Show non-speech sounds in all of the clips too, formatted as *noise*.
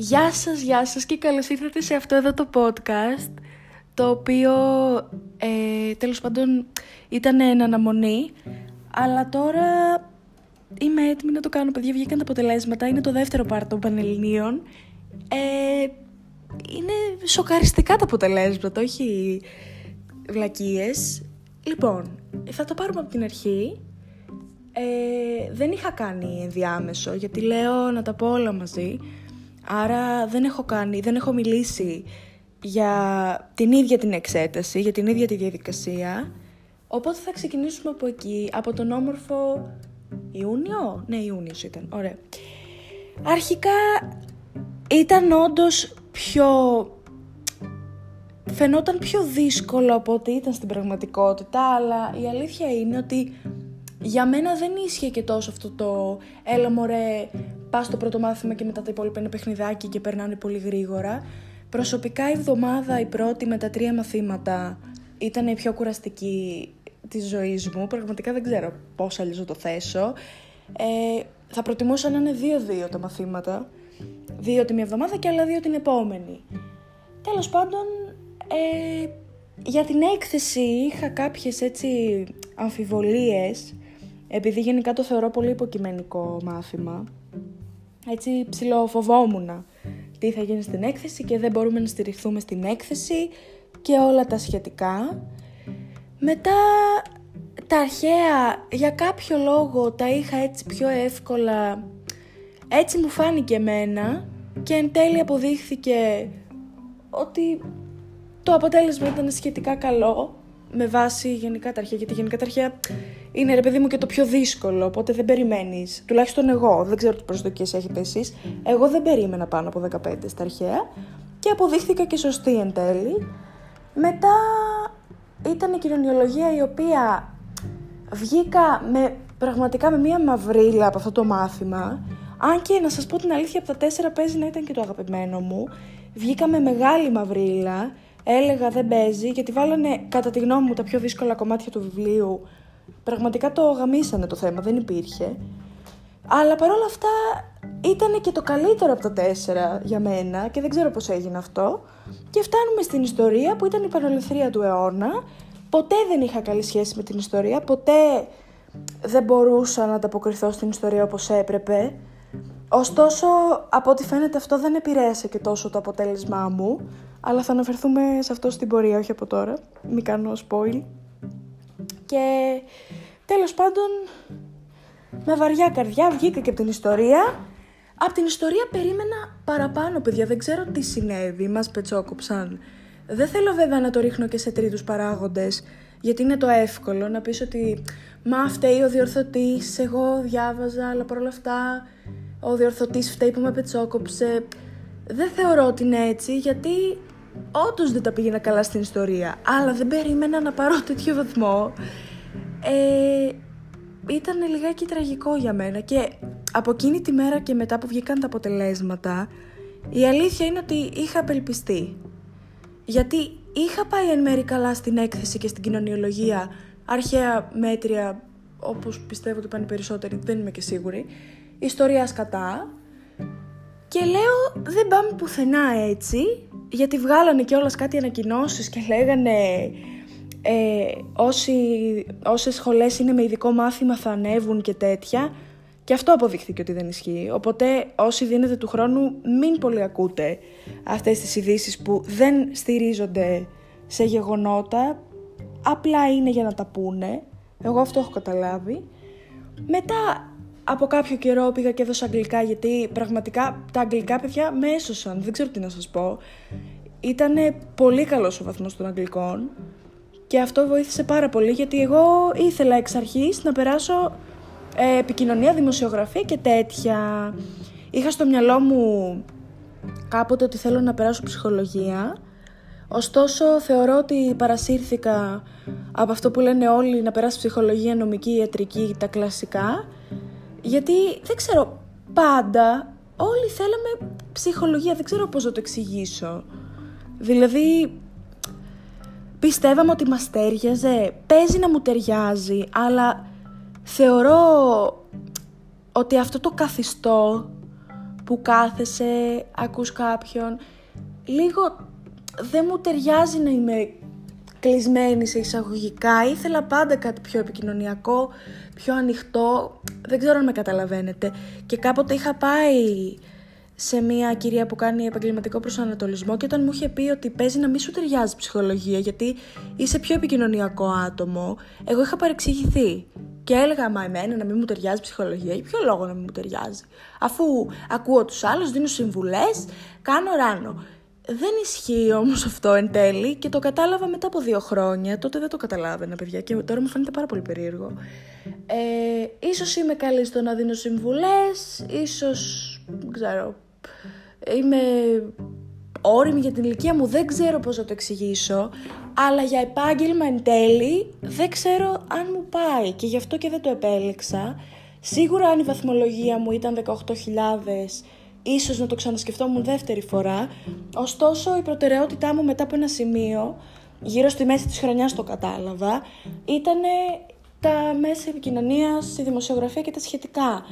Γεια σας, γεια σας και καλώς ήρθατε σε αυτό εδώ το podcast το οποίο ε, τέλος πάντων ήταν εν αναμονή αλλά τώρα είμαι έτοιμη να το κάνω παιδιά. Βγήκαν τα αποτελέσματα. Είναι το δεύτερο πάρτο των Πανελληνίων. Ε, είναι σοκαριστικά τα αποτελέσματα όχι βλακίες. Λοιπόν θα το πάρουμε από την αρχή. Ε, δεν είχα κάνει ενδιάμεσο γιατί λέω να τα πω όλα μαζί Άρα δεν έχω κάνει, δεν έχω μιλήσει για την ίδια την εξέταση, για την ίδια τη διαδικασία. Οπότε θα ξεκινήσουμε από εκεί, από τον όμορφο Ιούνιο. Ναι, Ιούνιος ήταν, ωραία. Αρχικά ήταν όντως πιο... Φαινόταν πιο δύσκολο από ό,τι ήταν στην πραγματικότητα, αλλά η αλήθεια είναι ότι για μένα δεν ίσχυε και τόσο αυτό το «έλα μωρέ, πας στο πρώτο μάθημα και μετά τα υπόλοιπα είναι παιχνιδάκι και περνάνε πολύ γρήγορα». Προσωπικά η εβδομάδα η πρώτη με τα τρία μαθήματα ήταν η πιο κουραστική της ζωής μου. Πραγματικά δεν ξέρω πώς αλλιώς το θέσω. Ε, θα προτιμούσα να είναι δύο-δύο τα μαθήματα. Δύο τη μία εβδομάδα και άλλα δύο την επόμενη. Τέλος πάντων, ε, για την έκθεση είχα κάποιες έτσι αμφιβολίες επειδή γενικά το θεωρώ πολύ υποκειμενικό μάθημα, έτσι ψιλοφοβόμουν τι θα γίνει στην έκθεση και δεν μπορούμε να στηριχθούμε στην έκθεση και όλα τα σχετικά. Μετά τα αρχαία για κάποιο λόγο τα είχα έτσι πιο εύκολα, έτσι μου φάνηκε εμένα και εν τέλει αποδείχθηκε ότι το αποτέλεσμα ήταν σχετικά καλό με βάση γενικά τα αρχαία, γιατί γενικά τα αρχαία είναι ρε παιδί μου και το πιο δύσκολο, οπότε δεν περιμένεις. Τουλάχιστον εγώ, δεν ξέρω τι προσδοκίες έχετε εσείς. Εγώ δεν περίμενα πάνω από 15 στα αρχαία και αποδείχθηκα και σωστή εν τέλει. Μετά ήταν η κοινωνιολογία η οποία βγήκα με, πραγματικά με μία μαυρίλα από αυτό το μάθημα. Αν και να σας πω την αλήθεια, από τα τέσσερα παίζει να ήταν και το αγαπημένο μου. Βγήκα με μεγάλη μαυρίλα, έλεγα δεν παίζει, γιατί βάλανε κατά τη γνώμη μου τα πιο δύσκολα κομμάτια του βιβλίου Πραγματικά το γαμίσανε το θέμα, δεν υπήρχε. Αλλά παρόλα αυτά ήταν και το καλύτερο από τα τέσσερα για μένα και δεν ξέρω πώς έγινε αυτό. Και φτάνουμε στην ιστορία που ήταν η πανολευθερία του αιώνα. Ποτέ δεν είχα καλή σχέση με την ιστορία, ποτέ δεν μπορούσα να ανταποκριθώ στην ιστορία όπως έπρεπε. Ωστόσο, από ό,τι φαίνεται αυτό δεν επηρέασε και τόσο το αποτέλεσμά μου, αλλά θα αναφερθούμε σε αυτό στην πορεία, όχι από τώρα. Μην κάνω spoil. Και τέλος πάντων με βαριά καρδιά βγήκα και από την ιστορία. Από την ιστορία περίμενα παραπάνω παιδιά, δεν ξέρω τι συνέβη, μας πετσόκοψαν. Δεν θέλω βέβαια να το ρίχνω και σε τρίτους παράγοντες, γιατί είναι το εύκολο να πεις ότι «Μα φταίει ο διορθωτής, εγώ διάβαζα, αλλά παρόλα αυτά ο διορθωτής φταίει που με πετσόκοψε». Δεν θεωρώ ότι είναι έτσι, γιατί όντως δεν τα πήγαινα καλά στην ιστορία, αλλά δεν περίμενα να πάρω τέτοιο βαθμό. Ε, ήταν λιγάκι τραγικό για μένα και από εκείνη τη μέρα και μετά που βγήκαν τα αποτελέσματα, η αλήθεια είναι ότι είχα απελπιστεί. Γιατί είχα πάει εν μέρη καλά στην έκθεση και στην κοινωνιολογία, αρχαία μέτρια, όπως πιστεύω ότι πάνε περισσότεροι, δεν είμαι και σίγουρη, ιστορίας σκατά. Και λέω δεν πάμε πουθενά έτσι, γιατί βγάλανε και όλας κάτι ανακοινώσεις και λέγανε ε, όσοι, όσες σχολές είναι με ειδικό μάθημα θα ανέβουν και τέτοια και αυτό αποδείχθηκε ότι δεν ισχύει. Οπότε όσοι δίνετε του χρόνου μην πολύ ακούτε αυτές τις ειδήσεις που δεν στηρίζονται σε γεγονότα, απλά είναι για να τα πούνε. Εγώ αυτό έχω καταλάβει. Μετά από κάποιο καιρό πήγα και έδωσα αγγλικά γιατί πραγματικά τα αγγλικά παιδιά με έσωσαν, δεν ξέρω τι να σας πω. Ήταν πολύ καλός ο βαθμός των αγγλικών και αυτό βοήθησε πάρα πολύ γιατί εγώ ήθελα εξ αρχής να περάσω ε, επικοινωνία, δημοσιογραφία και τέτοια. Είχα στο μυαλό μου κάποτε ότι θέλω να περάσω ψυχολογία. Ωστόσο θεωρώ ότι παρασύρθηκα από αυτό που λένε όλοι να περάσεις ψυχολογία, νομική, ιατρική, τα κλασικά γιατί δεν ξέρω, πάντα όλοι θέλαμε ψυχολογία, δεν ξέρω πώς να το εξηγήσω. Δηλαδή, πιστεύαμε ότι μας τέριαζε, παίζει να μου ταιριάζει, αλλά θεωρώ ότι αυτό το καθιστό που κάθεσαι, ακούς κάποιον. Λίγο δεν μου ταιριάζει να είμαι κλεισμένη σε εισαγωγικά. Ήθελα πάντα κάτι πιο επικοινωνιακό, πιο ανοιχτό. Δεν ξέρω αν με καταλαβαίνετε. Και κάποτε είχα πάει σε μια κυρία που κάνει επαγγελματικό προσανατολισμό και όταν μου είχε πει ότι παίζει να μην σου ταιριάζει ψυχολογία γιατί είσαι πιο επικοινωνιακό άτομο, εγώ είχα παρεξηγηθεί. Και έλεγα, μα εμένα να μην μου ταιριάζει ψυχολογία, για ποιο λόγο να μην μου ταιριάζει; Αφού ακούω τους άλλους, δίνω συμβουλές, κάνω ράνο. Δεν ισχύει όμως αυτό εν τέλει και το κατάλαβα μετά από δύο χρόνια. Τότε δεν το καταλάβαινα, παιδιά, και τώρα μου φαίνεται πάρα πολύ περίεργο. Ε, ίσως είμαι καλή στο να δίνω συμβουλές, ίσως, δεν ξέρω, είμαι όρημη για την ηλικία μου, δεν ξέρω πώς να το εξηγήσω, αλλά για επάγγελμα εν τέλει δεν ξέρω αν μου πάει και γι' αυτό και δεν το επέλεξα. Σίγουρα αν η βαθμολογία μου ήταν 18.000, ίσως να το ξανασκεφτόμουν δεύτερη φορά, ωστόσο η προτεραιότητά μου μετά από ένα σημείο, γύρω στη μέση της χρονιάς το κατάλαβα, ήταν τα μέσα επικοινωνίας, η δημοσιογραφία και τα σχετικά.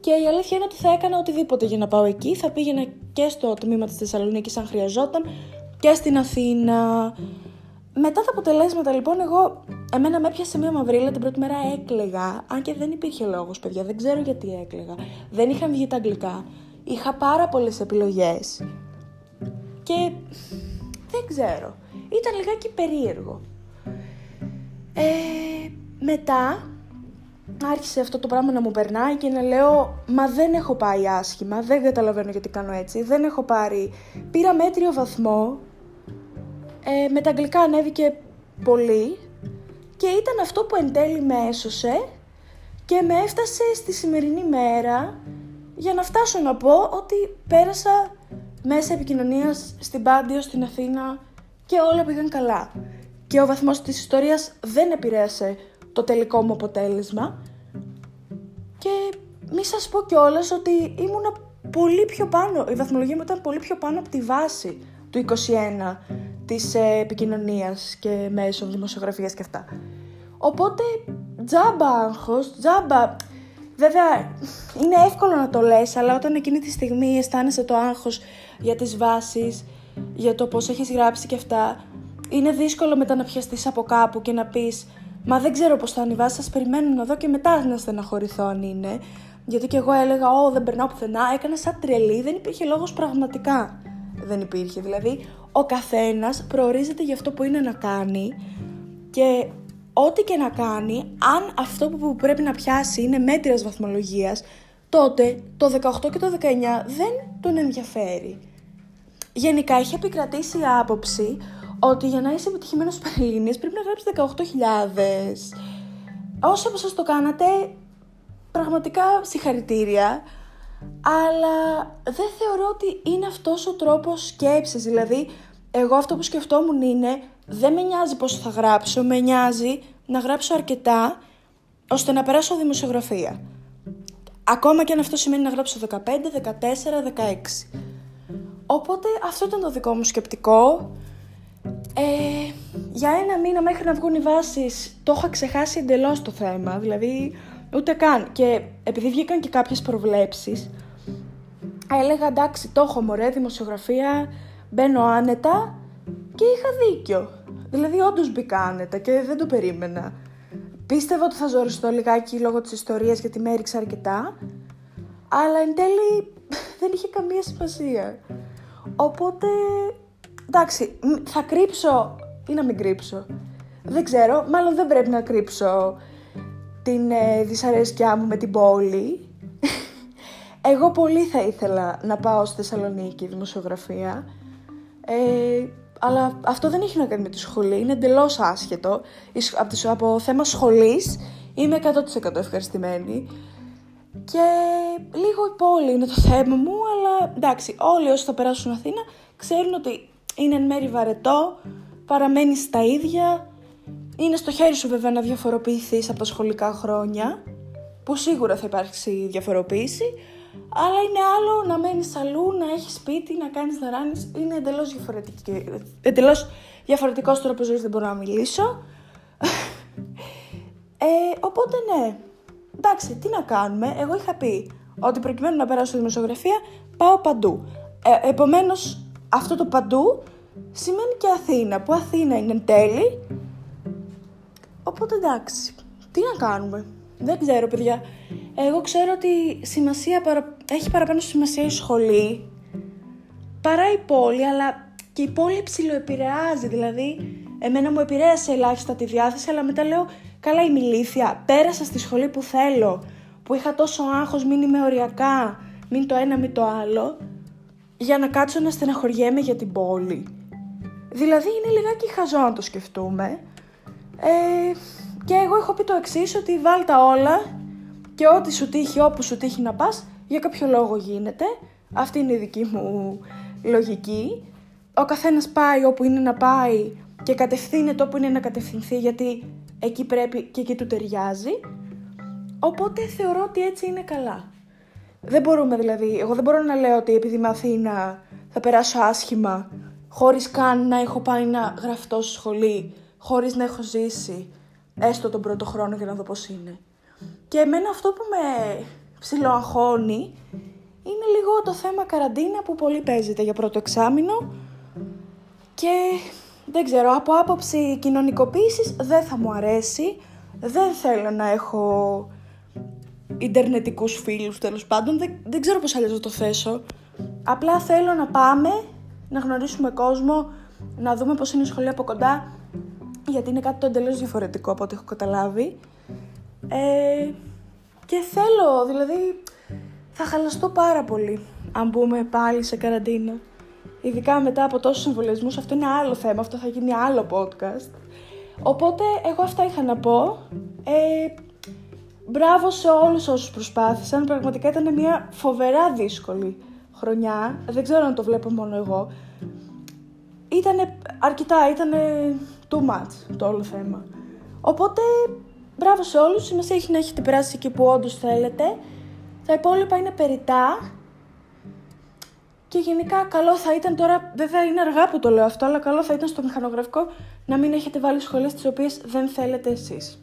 Και η αλήθεια είναι ότι θα έκανα οτιδήποτε για να πάω εκεί. Θα πήγαινα και στο τμήμα της Θεσσαλονίκης αν χρειαζόταν και στην Αθήνα. Μετά τα αποτελέσματα λοιπόν εγώ, εμένα με έπιασε μία μαυρίλα την πρώτη μέρα έκλεγα, αν και δεν υπήρχε λόγος παιδιά, δεν ξέρω γιατί έκλεγα. Δεν είχαν βγει τα αγγλικά. Είχα πάρα πολλές επιλογές και δεν ξέρω. Ήταν λιγάκι περίεργο. Ε, μετά άρχισε αυτό το πράγμα να μου περνάει και να λέω «Μα δεν έχω πάει άσχημα, δεν καταλαβαίνω γιατί κάνω έτσι, δεν έχω πάρει...» Πήρα μέτριο βαθμό, ε, με τα αγγλικά ανέβηκε πολύ και ήταν αυτό που εν τέλει με έσωσε και με έφτασε στη σημερινή μέρα για να φτάσω να πω ότι πέρασα μέσα επικοινωνίας στην Πάντιο, στην Αθήνα και όλα πήγαν καλά. Και ο βαθμός της ιστορίας δεν επηρέασε το τελικό μου αποτέλεσμα. Και μη σας πω κιόλας ότι ήμουνα πολύ πιο πάνω, η βαθμολογία μου ήταν πολύ πιο πάνω από τη βάση του 21 της ε, επικοινωνίας και μέσω δημοσιογραφίας και αυτά. Οπότε τζάμπα άγχος, τζάμπα... Βέβαια είναι εύκολο να το λες, αλλά όταν εκείνη τη στιγμή αισθάνεσαι το άγχος για τις βάσεις, για το πώς έχεις γράψει και αυτά, είναι δύσκολο μετά να πιαστείς από κάπου και να πεις Μα δεν ξέρω πώς θα ανεβάσει, σας περιμένω να δω και μετά να στεναχωρηθώ αν είναι. Γιατί και εγώ έλεγα, Ω, δεν περνάω πουθενά. Έκανα σαν τρελή, δεν υπήρχε λόγος πραγματικά. Δεν υπήρχε. Δηλαδή, ο καθένας προορίζεται για αυτό που είναι να κάνει και ό,τι και να κάνει, αν αυτό που πρέπει να πιάσει είναι μέτρια βαθμολογίας, τότε το 18 και το 19 δεν τον ενδιαφέρει. Γενικά έχει επικρατήσει η άποψη ότι για να είσαι επιτυχημένος Πανελλήνιες πρέπει να γράψεις 18.000. Όσοι από σας το κάνατε, πραγματικά συγχαρητήρια, αλλά δεν θεωρώ ότι είναι αυτός ο τρόπος σκέψης, δηλαδή εγώ αυτό που σκεφτόμουν είναι δεν με νοιάζει πώς θα γράψω, με νοιάζει να γράψω αρκετά ώστε να περάσω δημοσιογραφία. Ακόμα και αν αυτό σημαίνει να γράψω 15, 14, 16. Οπότε αυτό ήταν το δικό μου σκεπτικό. Ε, για ένα μήνα μέχρι να βγουν οι βάσεις το είχα ξεχάσει εντελώς το θέμα. Δηλαδή, ούτε καν. Και επειδή βγήκαν και κάποιες προβλέψεις, έλεγα εντάξει, το έχω μωρέ, δημοσιογραφία, μπαίνω άνετα και είχα δίκιο. Δηλαδή, όντως μπήκα άνετα και δεν το περίμενα. Πίστευα ότι θα ζοριστώ λιγάκι λόγω της ιστορίας γιατί με έριξα αρκετά, αλλά εν τέλει *laughs* δεν είχε καμία σημασία. Οπότε εντάξει, θα κρύψω ή να μην κρύψω. Δεν ξέρω, μάλλον δεν πρέπει να κρύψω την ε, δυσαρέσκειά μου με την πόλη. *laughs* Εγώ πολύ θα ήθελα να πάω στη Θεσσαλονίκη δημοσιογραφία. Ε, αλλά αυτό δεν έχει να κάνει με τη σχολή, είναι εντελώς άσχετο. Από, από θέμα σχολής είμαι 100% ευχαριστημένη. Και λίγο η πόλη είναι το θέμα μου, αλλά εντάξει, όλοι όσοι θα περάσουν Αθήνα ξέρουν ότι είναι εν μέρη βαρετό, παραμένει στα ίδια. Είναι στο χέρι σου βέβαια να διαφοροποιηθείς από τα σχολικά χρόνια, που σίγουρα θα υπάρξει διαφοροποίηση, αλλά είναι άλλο να μένεις αλλού, να έχεις σπίτι, να κάνεις να ράνεις, είναι εντελώς, διαφορετική, εντελώς διαφορετικός τρόπος ζωής, δεν μπορώ να μιλήσω. ε, οπότε ναι, εντάξει, τι να κάνουμε, εγώ είχα πει ότι προκειμένου να περάσω δημοσιογραφία πάω παντού. Ε, επομένως, αυτό το παντού σημαίνει και Αθήνα, που Αθήνα είναι εν τέλει. Οπότε εντάξει, τι να κάνουμε. Δεν ξέρω, παιδιά. Εγώ ξέρω ότι σημασία έχει παραπάνω σημασία η σχολή παρά η πόλη, αλλά και η πόλη ψηλοεπηρεάζει. Δηλαδή, εμένα μου επηρέασε ελάχιστα τη διάθεση, αλλά μετά λέω, καλά η μιλήθεια, πέρασα στη σχολή που θέλω, που είχα τόσο άγχος, μην είμαι οριακά, μην το ένα, μην το άλλο, για να κάτσω να στεναχωριέμαι για την πόλη. Δηλαδή είναι λιγάκι χαζό να το σκεφτούμε. Ε, και εγώ έχω πει το εξής ότι βάλτα όλα και ό,τι σου τύχει όπου σου τύχει να πας, για κάποιο λόγο γίνεται. Αυτή είναι η δική μου λογική. Ο καθένας πάει όπου είναι να πάει και κατευθύνεται όπου είναι να κατευθυνθεί γιατί εκεί πρέπει και εκεί του ταιριάζει. Οπότε θεωρώ ότι έτσι είναι καλά. Δεν μπορούμε δηλαδή, εγώ δεν μπορώ να λέω ότι επειδή είμαι Αθήνα θα περάσω άσχημα χωρίς καν να έχω πάει να γραφτώ στη σχολή, χωρίς να έχω ζήσει έστω τον πρώτο χρόνο για να δω πώς είναι. Και εμένα αυτό που με ψιλοαγχώνει είναι λίγο το θέμα καραντίνα που πολύ παίζεται για πρώτο εξάμεινο και δεν ξέρω, από άποψη κοινωνικοποίησης δεν θα μου αρέσει, δεν θέλω να έχω ιντερνετικούς φίλους τέλος πάντων, δεν, δεν ξέρω πώς αλλιώς να το θέσω. Απλά θέλω να πάμε, να γνωρίσουμε κόσμο, να δούμε πώς είναι η σχολή από κοντά, γιατί είναι κάτι το εντελώς διαφορετικό από ό,τι έχω καταλάβει. Ε, και θέλω, δηλαδή, θα χαλαστώ πάρα πολύ αν μπούμε πάλι σε καραντίνα. Ειδικά μετά από τόσους εμβολιασμούς, αυτό είναι άλλο θέμα, αυτό θα γίνει άλλο podcast. Οπότε, εγώ αυτά είχα να πω. Ε, μπράβο σε όλους όσους προσπάθησαν, πραγματικά ήταν μια φοβερά δύσκολη χρονιά, δεν ξέρω αν το βλέπω μόνο εγώ. Ήτανε αρκετά, ήτανε too much το όλο θέμα. Οπότε, μπράβο σε όλους, σημασία έχει να έχετε περάσει εκεί που όντως θέλετε. Τα υπόλοιπα είναι περιτά. Και γενικά καλό θα ήταν τώρα, βέβαια είναι αργά που το λέω αυτό, αλλά καλό θα ήταν στο μηχανογραφικό να μην έχετε βάλει σχολές τις οποίες δεν θέλετε εσείς.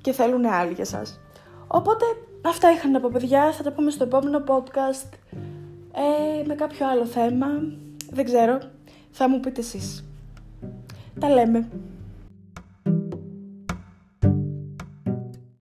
Και θέλουν άλλοι για σας. Οπότε αυτά είχα να πω παιδιά, θα τα πούμε στο επόμενο podcast ε, με κάποιο άλλο θέμα. Δεν ξέρω, θα μου πείτε εσείς. Τα λέμε.